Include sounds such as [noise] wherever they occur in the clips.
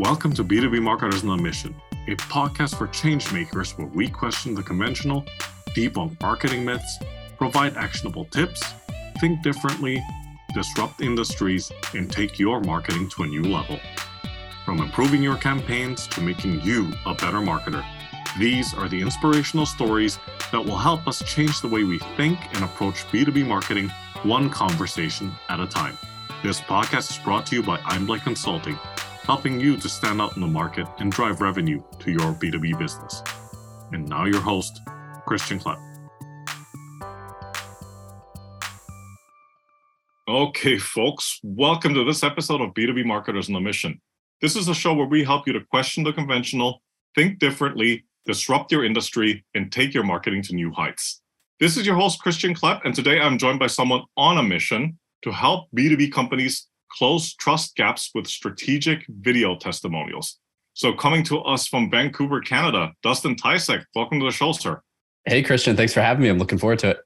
Welcome to B2B Marketers on a Mission, a podcast for changemakers where we question the conventional, debunk marketing myths, provide actionable tips, think differently, disrupt industries, and take your marketing to a new level. From improving your campaigns to making you a better marketer, these are the inspirational stories that will help us change the way we think and approach B2B marketing one conversation at a time. This podcast is brought to you by Einblick Consulting, helping you to stand out in the market and drive revenue to your B2B business. And now, your host, Christian Klepp. Okay, folks, welcome to this episode of B2B Marketers on a Mission. This is a show where we help you to question the conventional, think differently, disrupt your industry, and take your marketing to new heights. This is your host, Christian Klepp, and today I'm joined by someone on a mission to help B2B companies close trust gaps with strategic video testimonials. So, coming to us from Vancouver, Canada, Dustin Tysick, welcome to the show, sir. Hey, Christian, thanks for having me. I'm looking forward to it.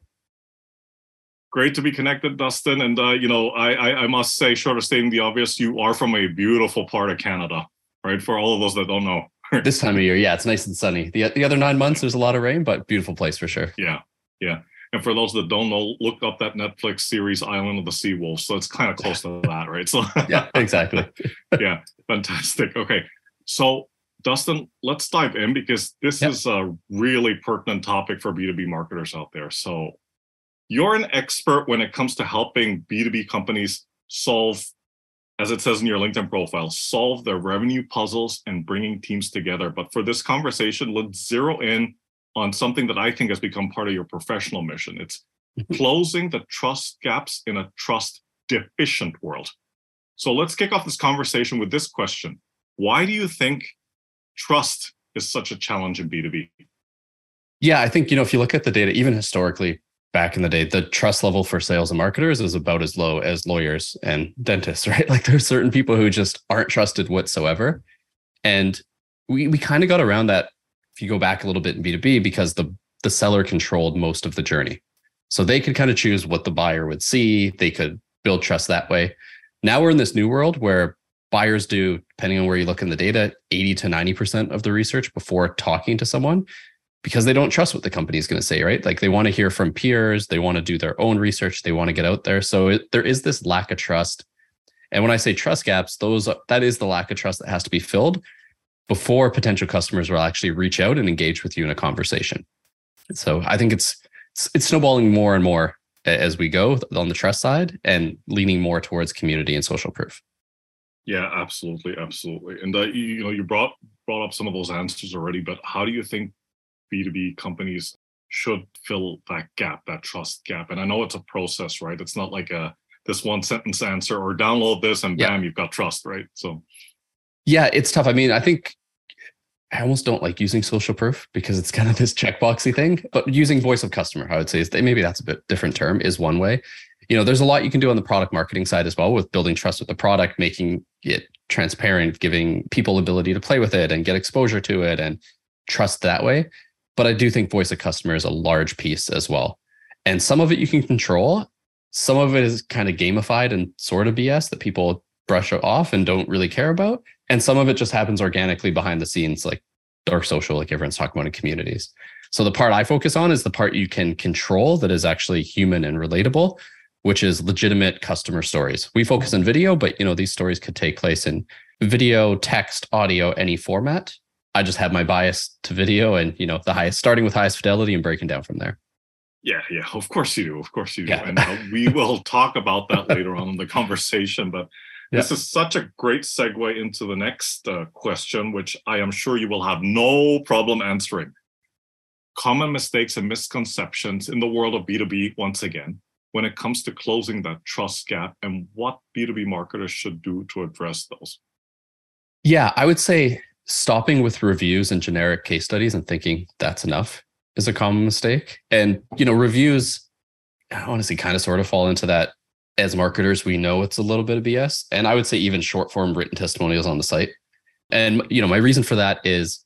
Great to be connected, Dustin. And uh, you know, I, I, I must say, short of stating the obvious, you are from a beautiful part of Canada, right? For all of those that don't know. [laughs] this time of year, yeah, it's nice and sunny. The the other nine months, there's a lot of rain, but beautiful place for sure. Yeah, yeah. And for those that don't know, look up that Netflix series Island of the Sea Wolves. So it's kind of close to [laughs] that, right? So [laughs] yeah, exactly. yeah, fantastic. Okay, so Dustin, let's dive in because this yep. is a really pertinent topic for B2B marketers out there. So you're an expert when it comes to helping B2B companies solve, as it says in your LinkedIn profile, solve their revenue puzzles and bringing teams together. But for this conversation, let's zero in on something that I think has become part of your professional mission. It's mm-hmm. closing the trust gaps in a trust deficient world. So let's kick off this conversation with this question Why do you think trust is such a challenge in B2B? Yeah, I think, you know, if you look at the data, even historically, back in the day, the trust level for sales and marketers is about as low as lawyers and dentists, [laughs] right? Like there's certain people who just aren't trusted whatsoever. And we we kind of got around that if you go back a little bit in B2B, because the the seller controlled most of the journey. So they could kind of choose what the buyer would see. They could build trust that way. Now we're in this new world where buyers do, depending on where you look in the data, 80 to 90% of the research before talking to someone because they don't trust what the company is going to say, right? Like they want to hear from peers, they want to do their own research, they want to get out there. So it, there is this lack of trust. And when I say trust gaps, those that is the lack of trust that has to be filled before potential customers will actually reach out and engage with you in a conversation. So I think it's it's snowballing more and more as we go on the trust side and leaning more towards community and social proof. Yeah, absolutely, absolutely. And uh, you, know, you brought brought up some of those answers already, but how do you think B two B companies should fill that gap, that trust gap? And I know it's a process, right? It's not like a this one sentence answer or download this and bam, yeah. you've got trust, right? So yeah, it's tough. I mean, I think I almost don't like using social proof because it's kind of this checkboxy thing. But using voice of customer, I would say is maybe that's a bit different term is one way. You know, there's a lot you can do on the product marketing side as well with building trust with the product, making it transparent, giving people ability to play with it and get exposure to it and trust that way. But I do think voice of customer is a large piece as well. And some of it you can control. Some of it is kind of gamified and sort of BS that people brush off and don't really care about. And some of it just happens organically behind the scenes, like dark social, like everyone's talking about in communities. So the part I focus on is the part you can control that is actually human and relatable, which is legitimate customer stories. We focus on video, but you know, these stories could take place in video, text, audio, any format. I just have my bias to video and you know, the highest starting with highest fidelity and breaking down from there. Yeah, yeah, of course you do. Of course you do. Yeah. And uh, we will talk about that later on in the conversation. But this is such a great segue into the next uh, question, which I am sure you will have no problem answering. Common mistakes and misconceptions in the world of B2B, once again, when it comes to closing that trust gap and what B2B marketers should do to address those. Yeah, I would say stopping with reviews and generic case studies and thinking that's enough is a common mistake. And, you know, reviews, I honestly kind of sort of fall into that as marketers, we know it's a little bit of BS. And I would say even short form written testimonials on the site. And you know, my reason for that is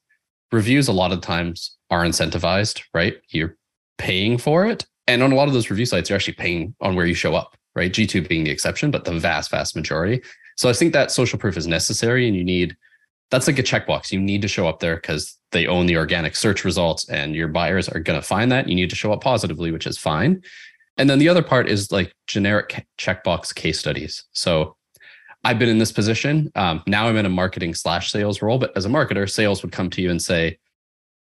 reviews a lot of times are incentivized, right? You're paying for it. And on a lot of those review sites, you're actually paying on where you show up, right? G2 being the exception, but the vast, vast majority. So I think that social proof is necessary and you need that's like a checkbox. You need to show up there because they own the organic search results and your buyers are going to find that. You need to show up positively, which is fine. And then the other part is like generic checkbox case studies. So I've been in this position. Um, now I'm in a marketing slash sales role, but as a marketer, sales would come to you and say,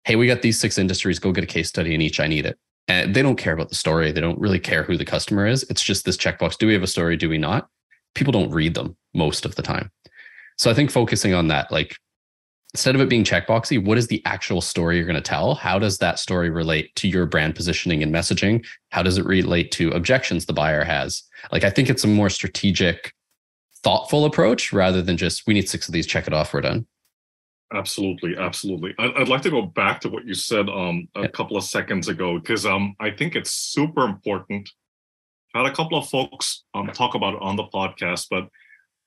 Hey, we got these six industries. Go get a case study in each. I need it. And they don't care about the story. They don't really care who the customer is. It's just this checkbox. Do we have a story? Do we not? People don't read them most of the time. So I think focusing on that, like instead of it being checkboxy, what is the actual story you're going to tell? How does that story relate to your brand positioning and messaging? How does it relate to objections the buyer has? Like, I think it's a more strategic, thoughtful approach rather than just, we need six of these, check it off, we're done. Absolutely, absolutely. I'd like to go back to what you said um, a yeah. couple of seconds ago because um, I think it's super important. I had a couple of folks um, talk about it on the podcast, but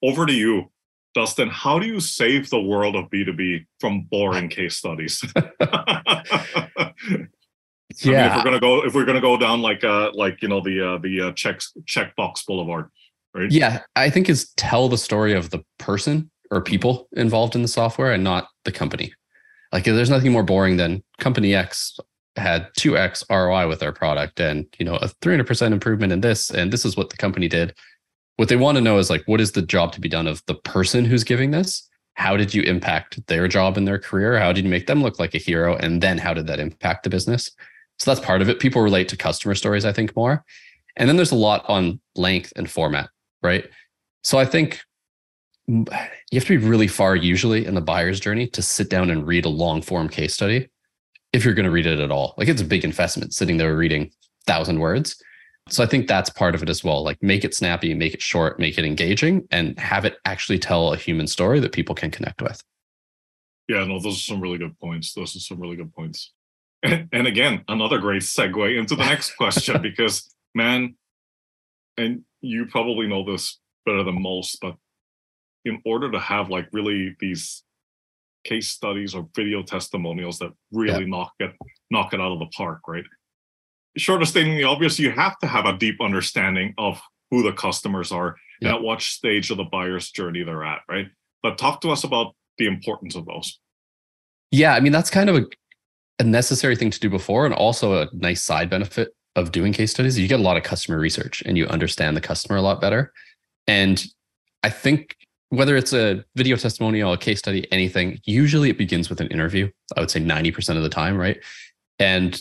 over to you. Dustin, how do you save the world of B2B from boring case studies? yeah. [laughs] I mean, if we're gonna go if we're gonna go down like uh like you know the uh the uh checks checkbox boulevard, right? Yeah, I think is tell the story of the person or people involved in the software and not the company. Like there's nothing more boring than company X had 2x ROI with their product and you know a 300% improvement in this and this is what the company did what they want to know is like what is the job to be done of the person who's giving this? How did you impact their job in their career? How did you make them look like a hero? And then how did that impact the business? So that's part of it. People relate to customer stories i think more. And then there's a lot on length and format right? So i think you have to be really far usually in the buyer's journey to sit down and read a long form case study if you're going to read it at all. Like it's a big investment sitting there reading thousand words so I think that's part of it as well. Like make it snappy, make it short, make it engaging, and have it actually tell a human story that people can connect with. Yeah, no, those are some really good points. Those are some really good points. And, [laughs] and again, another great segue into the next question [laughs] because, man, and you probably know this better than most, but in order to have like really these case studies or video testimonials that really yeah. knock it knock it out of the park, right? Short of stating the obvious, you have to have a deep understanding of who the customers are yeah. and at what stage of the buyer's journey they're at, right? But talk to us about the importance of those. Yeah, I mean that's kind of a, a necessary thing to do before, and also a nice side benefit of doing case studies. You get a lot of customer research, and you understand the customer a lot better. And I think whether it's a video testimonial, a case study, anything, usually it begins with an interview. I would say 90% of the time, right? And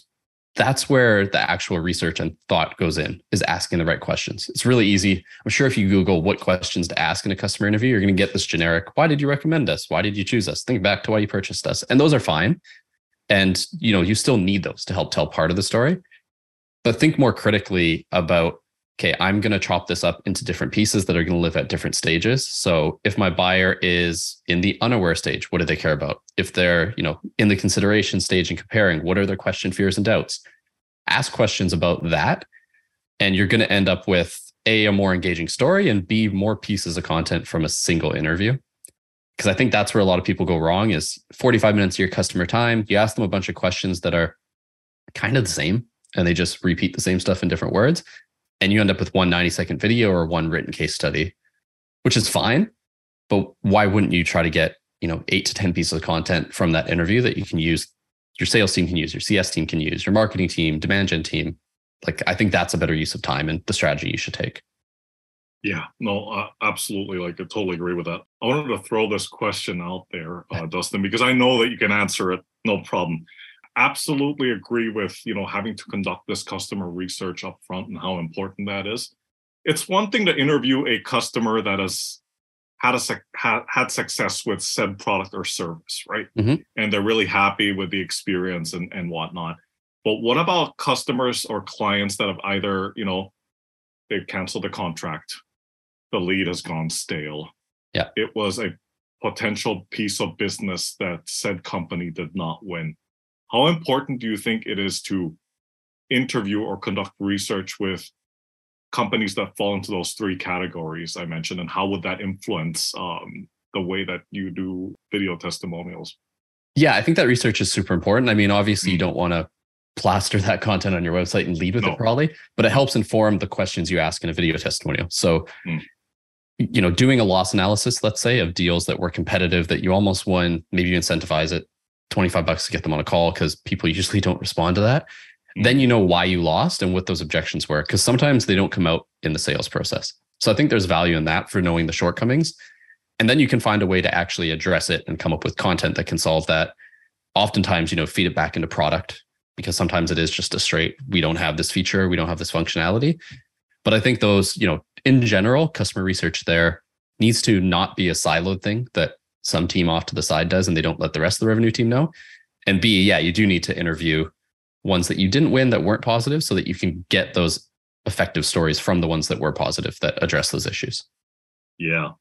that's where the actual research and thought goes in is asking the right questions. It's really easy. I'm sure if you Google what questions to ask in a customer interview, you're going to get this generic, why did you recommend us? Why did you choose us? Think back to why you purchased us. And those are fine. And you know, you still need those to help tell part of the story. But think more critically about okay, I'm going to chop this up into different pieces that are going to live at different stages. So if my buyer is in the unaware stage, what do they care about? If they're, you know, in the consideration stage and comparing, what are their question, fears, and doubts? Ask questions about that. And you're going to end up with A, a more engaging story, and B, more pieces of content from a single interview. Because I think that's where a lot of people go wrong is 45 minutes of your customer time. You ask them a bunch of questions that are kind of the same and they just repeat the same stuff in different words and you end up with one 90 second video or one written case study, which is fine. But why wouldn't you try to get, you know, eight to 10 pieces of content from that interview that you can use, your sales team can use, your CS team can use, your marketing team, demand gen team. Like, I think that's a better use of time and the strategy you should take. Yeah, no, uh, absolutely. Like, I totally agree with that. I wanted to throw this question out there, uh, Dustin, because I know that you can answer it, no problem absolutely agree with you know having to conduct this customer research up front and how important that is. It's one thing to interview a customer that has had a had, had success with said product or service right? Mm-hmm. and they're really happy with the experience and, and whatnot. But what about customers or clients that have either you know they've canceled the contract the lead has gone stale? Yeah. It was a potential piece of business that said company did not win how important do you think it is to interview or conduct research with companies that fall into those three categories I mentioned, and how would that influence um, the way that you do video testimonials? Yeah, I think that research is super important. I mean, obviously, mm. you don't want to plaster that content on your website and lead with no. it probably, but it helps inform the questions you ask in a video testimonial. So, mm. you know, doing a loss analysis, let's say, of deals that were competitive that you almost won, maybe you incentivize it 25 bucks to get them on a call because people usually [laughs] don't respond to that. Mm-hmm. Then you know why you lost and what those objections were because sometimes they don't come out in the sales process. So I think there's value in that for knowing the shortcomings. And then you can find a way to actually address it and come up with content that can solve that. Oftentimes, you know, feed it back into product because sometimes it is just a straight, we don't have this feature, we don't have this functionality. But I think those, you know, in general, customer research there needs to not be a siloed thing that some team off to the side does and they don't let the rest of the revenue team know. And B, yeah, you do need to interview ones that you didn't win that weren't positive so that you can get those effective stories from the ones that were positive that address those issues. Yeah.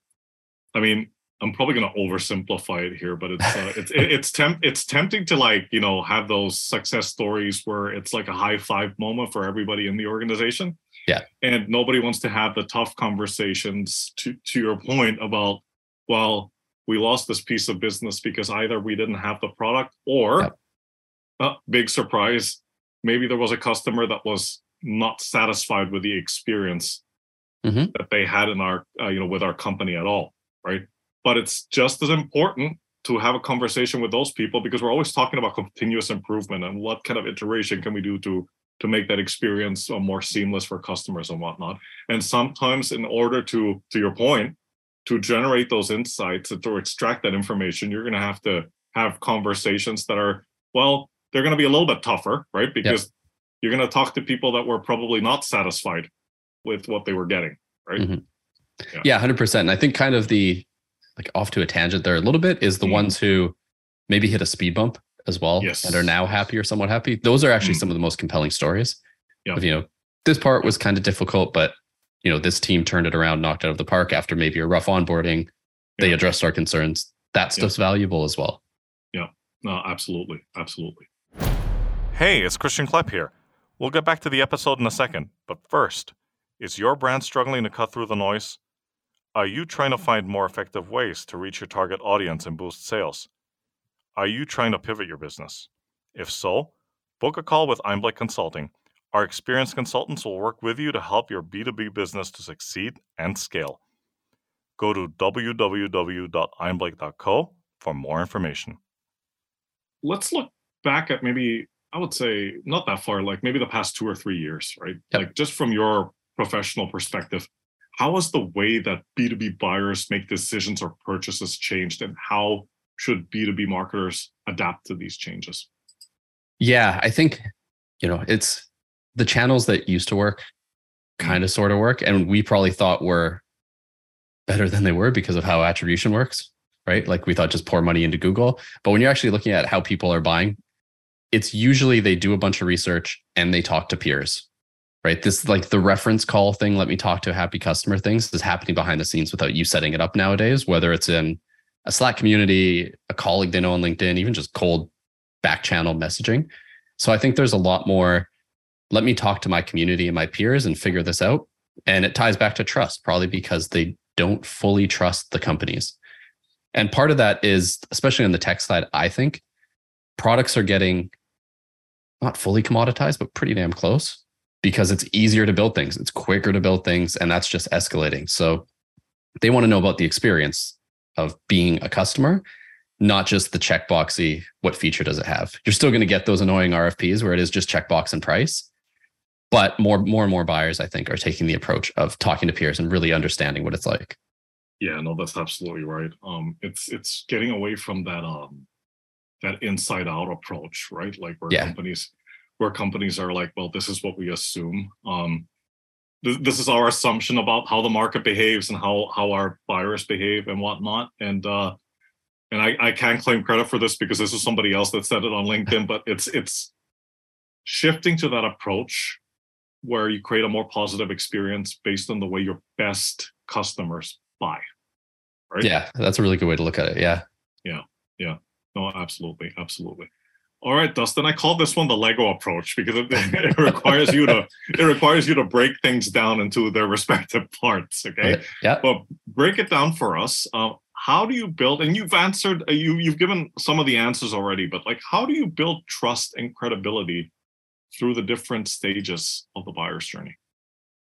I mean, I'm probably going to oversimplify it here, but it's uh, it's it's temp it's tempting to like you know have those success stories where it's like a high five moment for everybody in the organization. Yeah, and nobody wants to have the tough conversations. To to your point about well, we lost this piece of business because either we didn't have the product or, yep. uh, big surprise, maybe there was a customer that was not satisfied with the experience mm-hmm. that they had in our uh, you know with our company at all, right? but it's just as important to have a conversation with those people because we're always talking about continuous improvement and what kind of iteration can we do to to make that experience uh, more seamless for customers and whatnot and sometimes in order to to your point to generate those insights and to extract that information you're going to have to have conversations that are well they're going to be a little bit tougher right because yep. you're going to talk to people that were probably not satisfied with what they were getting right mm-hmm. yeah. yeah 100% and i think kind of the like off to a tangent there a little bit is the mm. ones who maybe hit a speed bump as well yes. and are now happy or somewhat happy. Those are actually mm. some of the most compelling stories. Yeah. Of, you know, this part was kind of difficult, but you know, this team turned it around, knocked out of the park after maybe a rough onboarding. They yeah. addressed our concerns. That stuff's yeah. valuable as well. Yeah. No, absolutely. Absolutely. Hey, it's Christian Klepp here. We'll get back to the episode in a second, but first, is your brand struggling to cut through the noise? Are you trying to find more effective ways to reach your target audience and boost sales? Are you trying to pivot your business? If so, book a call with Einblick Consulting. Our experienced consultants will work with you to help your B2B business to succeed and scale. Go to www.einblick.co for more information. Let's look back at maybe, I would say, not that far, like maybe the past two or three years, right? Yep. Like just from your professional perspective how has the way that B2B buyers make decisions or purchases changed and how should B2B marketers adapt to these changes? Yeah, I think, you know, it's the channels that used to work kind of mm-hmm. sort of work. And we probably thought were better than they were because of how attribution works, right? Like we thought just pour money into Google. But when you're actually looking at how people are buying, it's usually they do a bunch of research and they talk to peers right? This like the reference call thing, let me talk to a happy customer things is happening behind the scenes without you setting it up nowadays, whether it's in a Slack community, a colleague they know on LinkedIn, even just cold back channel messaging. So I think there's a lot more. Let me talk to my community and my peers and figure this out. And it ties back to trust, probably because they don't fully trust the companies. And part of that is, especially on the tech side, I think products are getting not fully commoditized, but pretty damn close because it's easier to build things, it's quicker to build things, and that's just escalating. So they want to know about the experience of being a customer, not just the checkboxy, what feature does it have? You're still going to get those annoying RFPs where it is just checkbox and price. But more, more and more buyers, I think, are taking the approach of talking to peers and really understanding what it's like. Yeah, no, that's absolutely right. Um, it's it's getting away from that um that inside out approach, right? Like where yeah. companies where companies are like, well, this is what we assume. Um, th- this is our assumption about how the market behaves and how how our buyers behave and whatnot. And uh, and I, I can't claim credit for this because this is somebody else that said it on LinkedIn, but it's it's shifting to that approach where you create a more positive experience based on the way your best customers buy. Right? Yeah, that's a really good way to look at it. Yeah. Yeah. Yeah. No, absolutely. Absolutely. All right, Dustin. I call this one the Lego approach because it, [laughs] it, requires you to it requires you to break things down into their respective [laughs] parts. Okay. Yeah. But break it down for us. Uh, how do you build? And you've answered. Uh, you you've given some of the answers already. But like, how do you build trust and credibility through the different stages of the buyer's journey?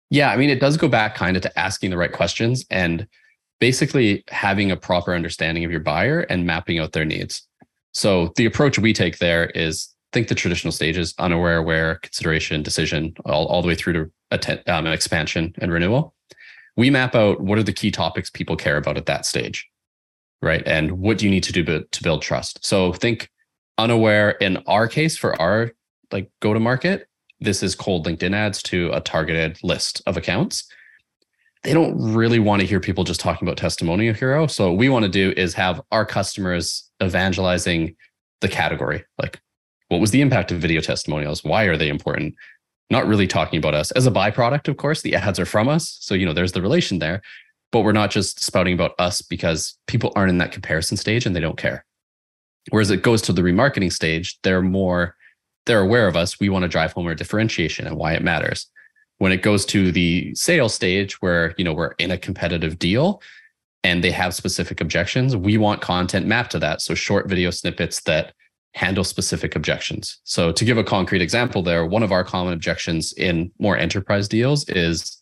Yeah, I mean, it does go back kind of to asking the right questions and basically having a proper understanding of your buyer and mapping out their needs. So the approach we take there is think the traditional stages unaware, aware, consideration, decision, all, all the way through to atten- um, expansion and renewal. We map out what are the key topics people care about at that stage, right? And what do you need to do to build trust? So think unaware in our case for our like go to market, this is cold LinkedIn ads to a targeted list of accounts. They don't really want to hear people just talking about testimonial hero. So what we want to do is have our customers evangelizing the category. Like what was the impact of video testimonials? Why are they important? Not really talking about us as a byproduct, of course. The ads are from us. So, you know, there's the relation there, but we're not just spouting about us because people aren't in that comparison stage and they don't care. Whereas it goes to the remarketing stage, they're more, they're aware of us. We want to drive home our differentiation and why it matters. When it goes to the sales stage where, you know, we're in a competitive deal and they have specific objections, we want content mapped to that. So short video snippets that handle specific objections. So, to give a concrete example, there, one of our common objections in more enterprise deals is,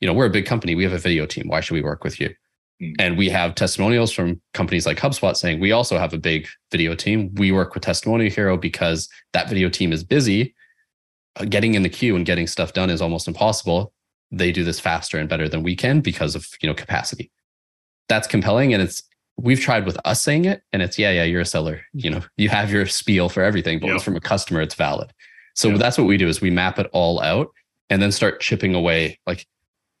you know, we're a big company, we have a video team. Why should we work with you? Mm. And we have testimonials from companies like HubSpot saying we also have a big video team. We work with Testimonial Hero because that video team is busy. Uh, getting in the queue and getting stuff done is almost impossible. They do this faster and better than we can because of you know capacity. That's compelling, and it's we've tried with us saying it and it's yeah yeah you're a seller you know you have your spiel for everything but yep. from a customer it's valid so that's what we do is we map it all out and then start chipping away like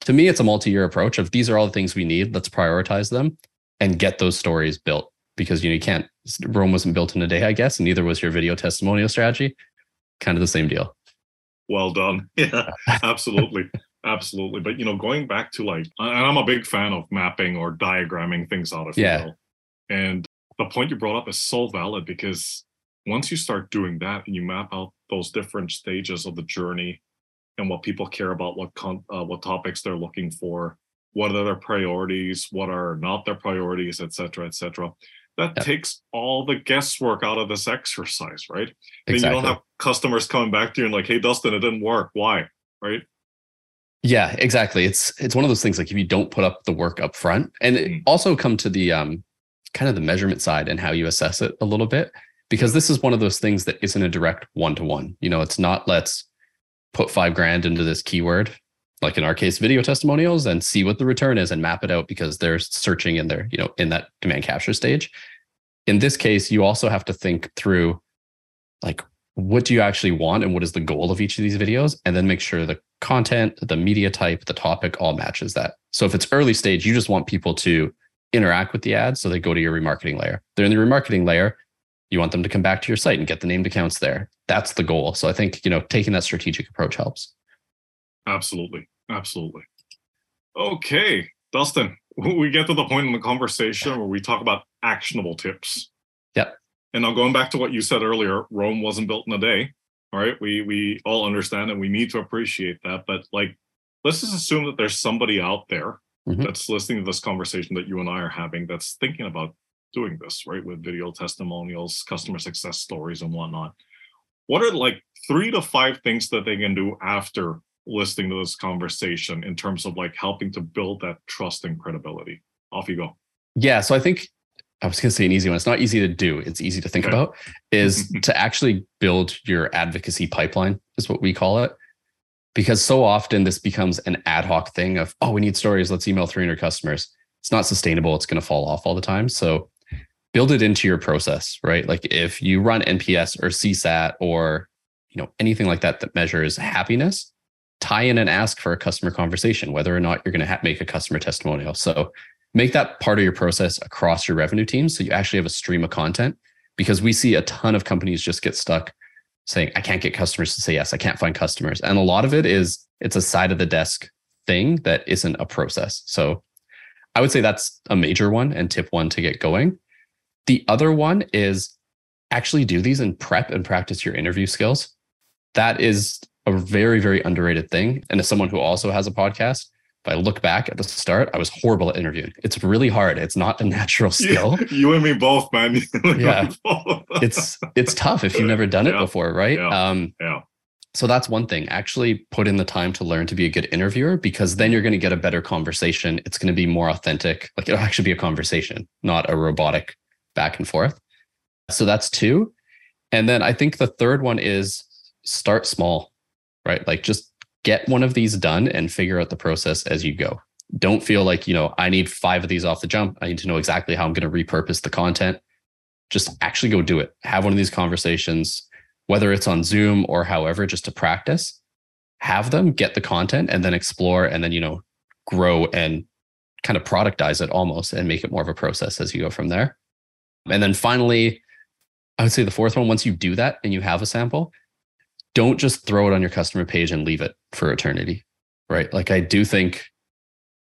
to me it's a multi-year approach of these are all the things we need. Let's prioritize them and get those stories built because you know you can't rome wasn't built in a day i guess and neither was your video testimonial strategy. Kind of the same deal. Well done. [laughs] Yeah absolutely. Absolutely. But you know, going back to like and I'm a big fan of mapping or diagramming things out of yeah. And the point you brought up is so valid because once you start doing that and you map out those different stages of the journey and what people care about, what con- uh, what topics they're looking for, what are their priorities, what are not their priorities, et cetera, et cetera. That takes all the guesswork out of this exercise, right? Exactly. Then you don't have customers coming back to you and like, hey, Dustin, it didn't work. Why? Right? Yeah, exactly. It's it's one of those things like if you don't put up the work up front, and mm-hmm. also come to the um kind of the measurement side and how you assess it a little bit, because this is one of those things that isn't a direct one to one. You know, it's not let's put five grand into this keyword, like in our case, video testimonials, and see what the return is and map it out because they're searching in there, you know, in that demand capture stage. In this case, you also have to think through like what do you actually want and what is the goal of each of these videos? And then make sure the content the media type the topic all matches that. So if it's early stage you just want people to interact with the ads so they go to your remarketing layer. They're in the remarketing layer you want them to come back to your site and get the named accounts there that's the goal so i think you know taking that strategic approach helps absolutely absolutely okay dustin [laughs] we get to the point in the conversation where we talk about actionable tips yep and now going back to what you said earlier, Rome wasn't built in a day. All right. We we all understand and we need to appreciate that. But like let's just assume that there's somebody out there mm-hmm. that's listening to this conversation that you and I are having that's thinking about doing this, right? With video testimonials, customer success stories, and whatnot. What are like three to five things that they can do after listening to this conversation in terms of like helping to build that trust and credibility? Off you go. Yeah. So I think I was going to say an easy one. It's not easy to do. It's easy to think okay. about. Is [laughs] to actually build your advocacy pipeline is what we call it. Because so often this becomes an ad hoc thing of, oh, we need stories. Let's email 300 customers. It's not sustainable. It's going to fall off all the time. So build it into your process, right? Like if you run NPS or CSAT or you know anything like that that measures happiness, tie in and ask for a customer conversation, whether or not you're going to ha- make a customer testimonial. So make that part of your process across your revenue team so you actually have a stream of content because we see a ton of companies just get stuck saying i can't get customers to say yes i can't find customers and a lot of it is it's a side of the desk thing that isn't a process so i would say that's a major one and tip one to get going the other one is actually do these and prep and practice your interview skills that is a very very underrated thing and as someone who also has a podcast if I look back at the start, I was horrible at interviewing. It's really hard. It's not a [laughs] natural skill. You, you and me both, man. [laughs] yeah. [laughs] it's it's tough if you've never done it yeah. before, right? Yeah. Um, yeah. So that's one thing. Actually put in the time to learn to be a good interviewer because then you're going to get a better conversation. It's going to be more authentic. Like it'll actually be a conversation, not a robotic back and forth. So that's two. And then I think the third one is start small, right? Like just get one of these done and figure out the process as you go. Don't feel like, you know, I need five of these off the jump. I need to know exactly how I'm going to repurpose the content. Just actually go do it. Have one of these conversations, whether it's on Zoom or however, just to practice. Have them get the content and then explore and then, you know, grow and kind of productize it almost and make it more of a process as you go from there. And then finally, I would say the fourth one, once you do that and you have a sample, don't just throw it on your customer page and leave it for eternity, right? Like I do think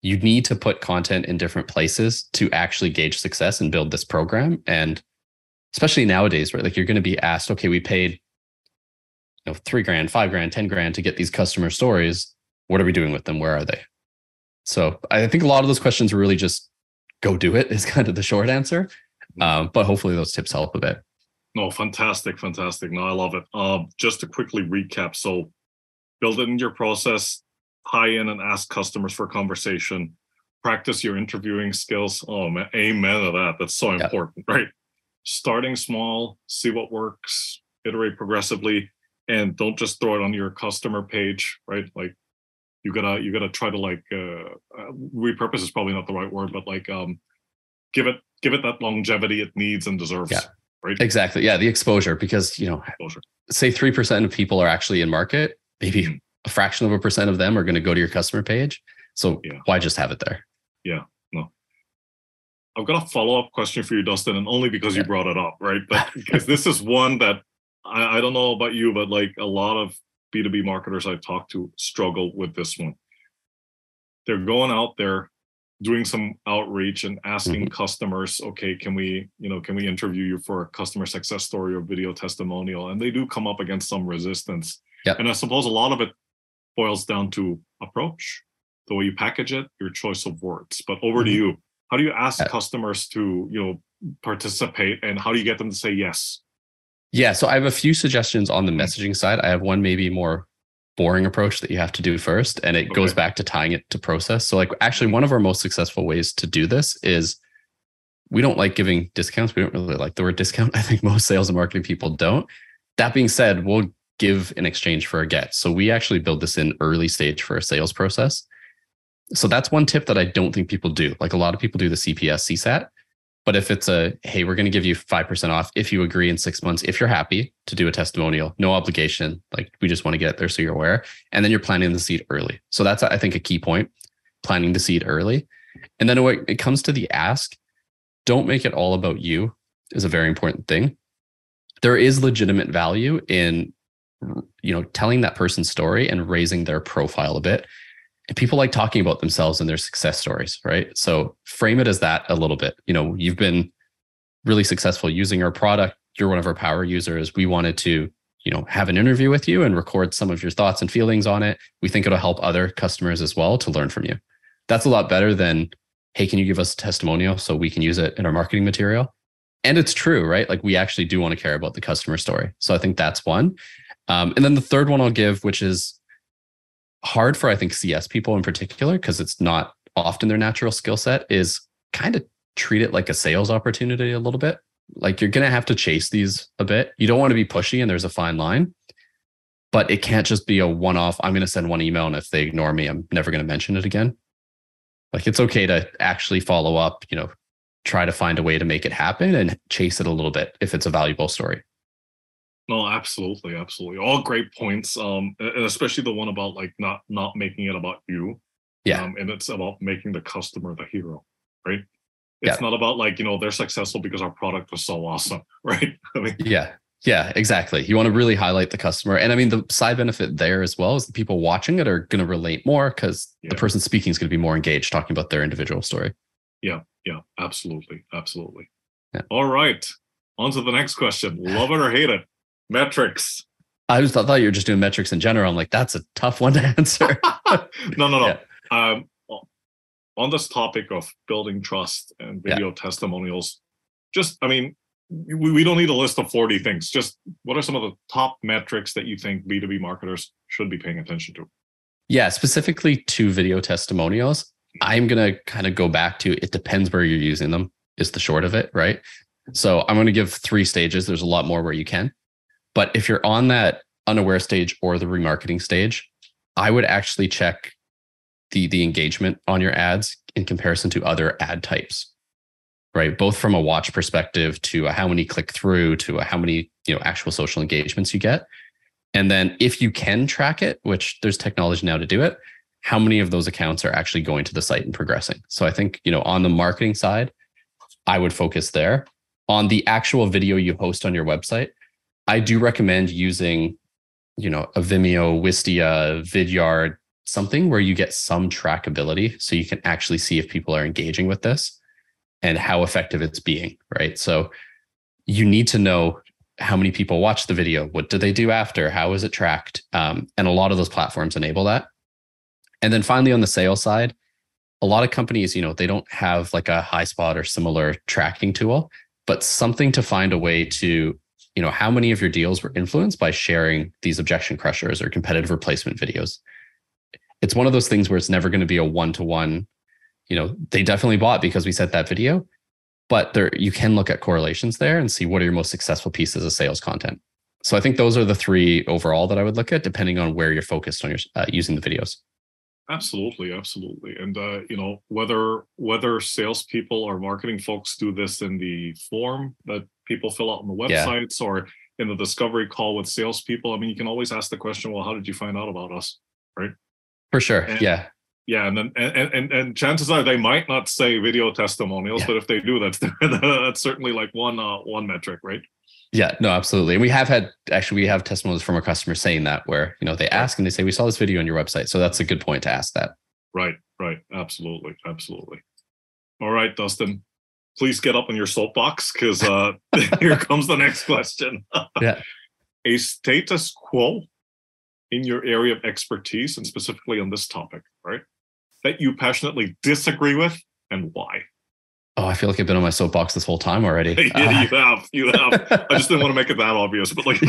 you need to put content in different places to actually gauge success and build this program. And especially nowadays, right? Like you're going to be asked, okay, we paid you know, three grand, five grand, 10 grand to get these customer stories. What are we doing with them? Where are they? So I think a lot of those questions are really just go do it is [laughs] kind of the short answer. Um, but hopefully those tips help a bit. No, fantastic, fantastic. No, I love it. Um, just to quickly recap, so build it in your process, tie in and ask customers for conversation, practice your interviewing skills. Oh man, amen to that. That's so important, right? Starting small, see what works, iterate progressively, and don't just throw it on your customer page, right? Like you gotta you gotta try to like uh, uh, repurpose is probably not the right word, but like um, give it give it that longevity it needs and deserves. Yeah right? Exactly. Yeah, the exposure because you know, exposure. say three percent of people are actually in market. Maybe mm-hmm. a fraction of a percent of them are going to go to your customer page. So yeah. why just have it there? Yeah. No. I've got a follow up question for you, Dustin, and only because yeah. you brought it up, right? [laughs] But because this is one that I, I don't know about you, but like a lot of B2B marketers I've talked to struggle with this one. They're going out there doing some outreach and asking mm-hmm. customers okay can we you know can we interview you for a customer success story or video testimonial? And they do come up against some resistance. Yep. and i suppose a lot of it boils down to approach the way you package it your choice of words. But over mm-hmm. to you. How do you ask customers to you know participate and how do you get them to say yes? Yeah so i have a few suggestions on the messaging side. I have one maybe more boring approach that you have to do first and it okay. goes back to tying it to process. So like actually one of our most successful ways to do this is we don't like giving discounts. We don't really like the word discount. [laughs] I think most sales and marketing people don't. That being said we'll give in exchange for a get. So we actually build this in early stage for a sales process. So that's one tip that i don't think people do. Like a lot of people do the cps csat but if it's a, hey, we're going to give you 5% off if you agree in six months, if you're happy to do a testimonial, no obligation. Like we just want to get there so you're aware. And then you're planting the seed early. So that's, I think, a key point planting the seed early. And then when it comes to the ask, don't make it all about you, is a very important thing. There is legitimate value in you know telling that person's story and raising their profile a bit people like talking about themselves and their success stories, right? So frame it as that a little bit. You know, you've been really successful using our product. You're one of our power users. We wanted to, you know, have an interview with you and record some of your thoughts and feelings on it. We think it'll help other customers as well to learn from you. That's a lot better than, hey, can you give us a testimonial so we can use it in our marketing material? And it's true, right? Like we actually do want to care about the customer story. So I think that's one. Um, and then the third one I'll give, which is hard for I think CS people in particular because it's not often their natural skill set is kind of treat it like a sales opportunity a little bit. Like you're going to have to chase these a bit. You don't want to be pushy and there's a fine line. But it can't just be a one off. I'm going to send one email and if they ignore me, I'm never going to mention it again. Like it's okay to actually follow up, you know, try to find a way to make it happen and chase it a little bit if it's a valuable story. No, absolutely, absolutely. All great points. Um, and especially the one about like not not making it about you. Yeah. Um, and it's about making the customer the hero, right? It's yeah. not about like, you know, they're successful because our product was so awesome, [laughs] right? I mean, yeah. Yeah, exactly. You want to really highlight the customer. And I mean, the side benefit there as well is the people watching it are going to relate more because yeah. the person speaking is going to be more engaged talking about their individual story. Yeah, yeah, absolutely. Absolutely. Yeah. All right. On to the next question. [laughs] Love it or hate it? Metrics. I just thought you were just doing metrics in general. I'm like, that's a tough one to answer. [laughs] no, no, no. Yeah. Um, on this topic of building trust and video yeah. testimonials, just, I mean, we, we don't need a list of 40 things. Just what are some of the top metrics that you think B2B marketers should be paying attention to? Yeah, specifically to video testimonials, I'm going to kind of go back to it depends where you're using them, is the short of it, right? So I'm going to give three stages. There's a lot more where you can. But if you're on that unaware stage or the remarketing stage, I would actually check the the engagement on your ads in comparison to other ad types right? Both from a watch perspective to how many click through to how many you know actual social engagements you get. And then if you can track it which there's technology now to do it how many of those accounts are actually going to the site and progressing? So i think you know on the marketing side i would focus there. On the actual video you host on your website i do recommend using you know a vimeo wistia vidyard something where you get some trackability so you can actually see if people are engaging with this and how effective it's being, right? So you need to know how many people watch the video, what do they do after, how is it tracked? Um, and a lot of those platforms enable that. And then finally, on the sales side, a lot of companies, you know, they don't have like a Highspot or similar tracking tool, but something to find a way to, you know, how many of your deals were influenced by sharing these objection crushers or competitive replacement videos it's one of those things where it's never going to be a one to one. You know, they definitely bought because we sent that video, but there you can look at correlations there and see what are your most successful pieces of sales content. So I think those are the three overall that I would look at, depending on where you're focused on your uh, using the videos. Absolutely, absolutely, and uh, you know whether whether salespeople or marketing folks do this in the form that people fill out on the websites yeah. or in the discovery call with salespeople. I mean, you can always ask the question, "Well, how did you find out about us?" Right? For sure. And, yeah. Yeah, and then and, and and chances are they might not say video testimonials, yeah. but if they do, that's [laughs] that's certainly like one uh, one metric, right? Yeah, no, absolutely. And we have had actually we have testimonials from our customers saying that where you know they ask and they say we saw this video on your website, so that's a good point to ask that. Right, right, absolutely, absolutely. All right, Dustin, please get up on your soapbox because uh, [laughs] [laughs] here comes the next question. [laughs] yeah, a status quo in your area of expertise and specifically on this topic, right? That you passionately disagree with and why? Oh, I feel like I've been on my soapbox this whole time already. yeah, you have. You have. I just didn't want to make it that obvious, but like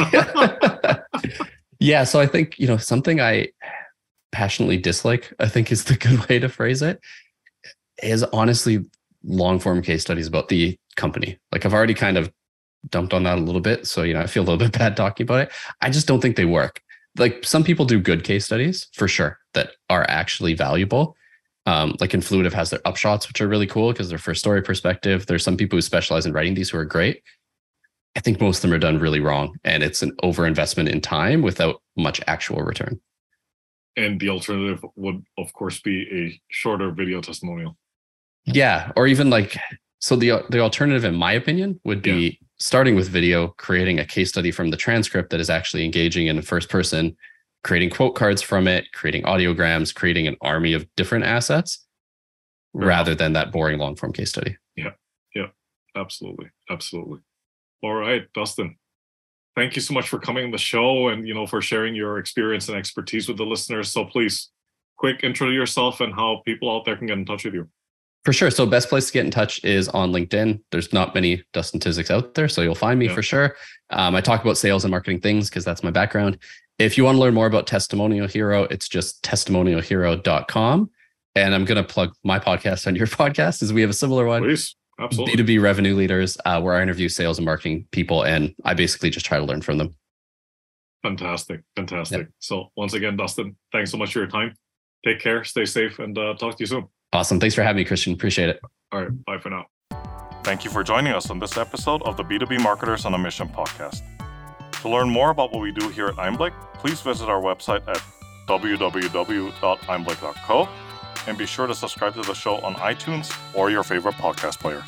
Yeah, so I think, you know, something I passionately dislike, I think is the good way to phrase it, is honestly long form case studies about the company. Like I've already kind of dumped on that a little bit. So, you know, I feel a little bit [laughs] bad talking about it. I just don't think they work like some people do good case studies for sure that are actually valuable. Um, like Influitive has their upshots, which are really cool because they're first story perspective. There's some people who specialize in writing these who are great. I think most of them are done really wrong, and it's an overinvestment in time without much actual return. And the alternative would, of course, be a shorter video testimonial. Yeah, or even like so. the The alternative, in my opinion, would be yeah starting with video, creating a case study from the transcript that is actually engaging in first person, creating quote cards from it, creating audiograms, creating an army of different assets rather than that boring long form case study. Yeah. Yeah. Absolutely. Absolutely. All right, Dustin. Thank you so much for coming on the show and you know for sharing your experience and expertise with the listeners. So please quick intro to yourself and how people out there can get in touch with you. For sure. So best place to get in touch is on LinkedIn. There's not many Dustin Tysick out there, so you'll find me yeah. for sure. Um, I talk about sales and marketing things because that's my background. If you want to learn more about Testimonial Hero, it's just testimonialhero.com. And I'm going to plug my podcast on your [laughs] podcast as we have a similar one. Please. Absolutely. B2B revenue leaders, uh, where I interview sales and marketing people, and I basically just try to learn from them. Fantastic. Fantastic. Yep. So, once again, Dustin, thanks so much for your time. Take care, stay safe, and uh, talk to you soon. Awesome. Thanks for having me, Christian. Appreciate it. All right. Bye for now. Thank you for joining us on this episode of the B2B Marketers on a Mission podcast. To learn more about what we do here at Einblick, please visit our website at www.einblick.co and be sure to subscribe to the show on iTunes or your favorite podcast player.